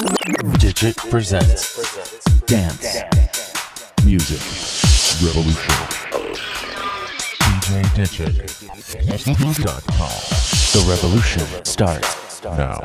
Digit presents Dance Music Revolution. DJ Digit.com. The revolution starts now.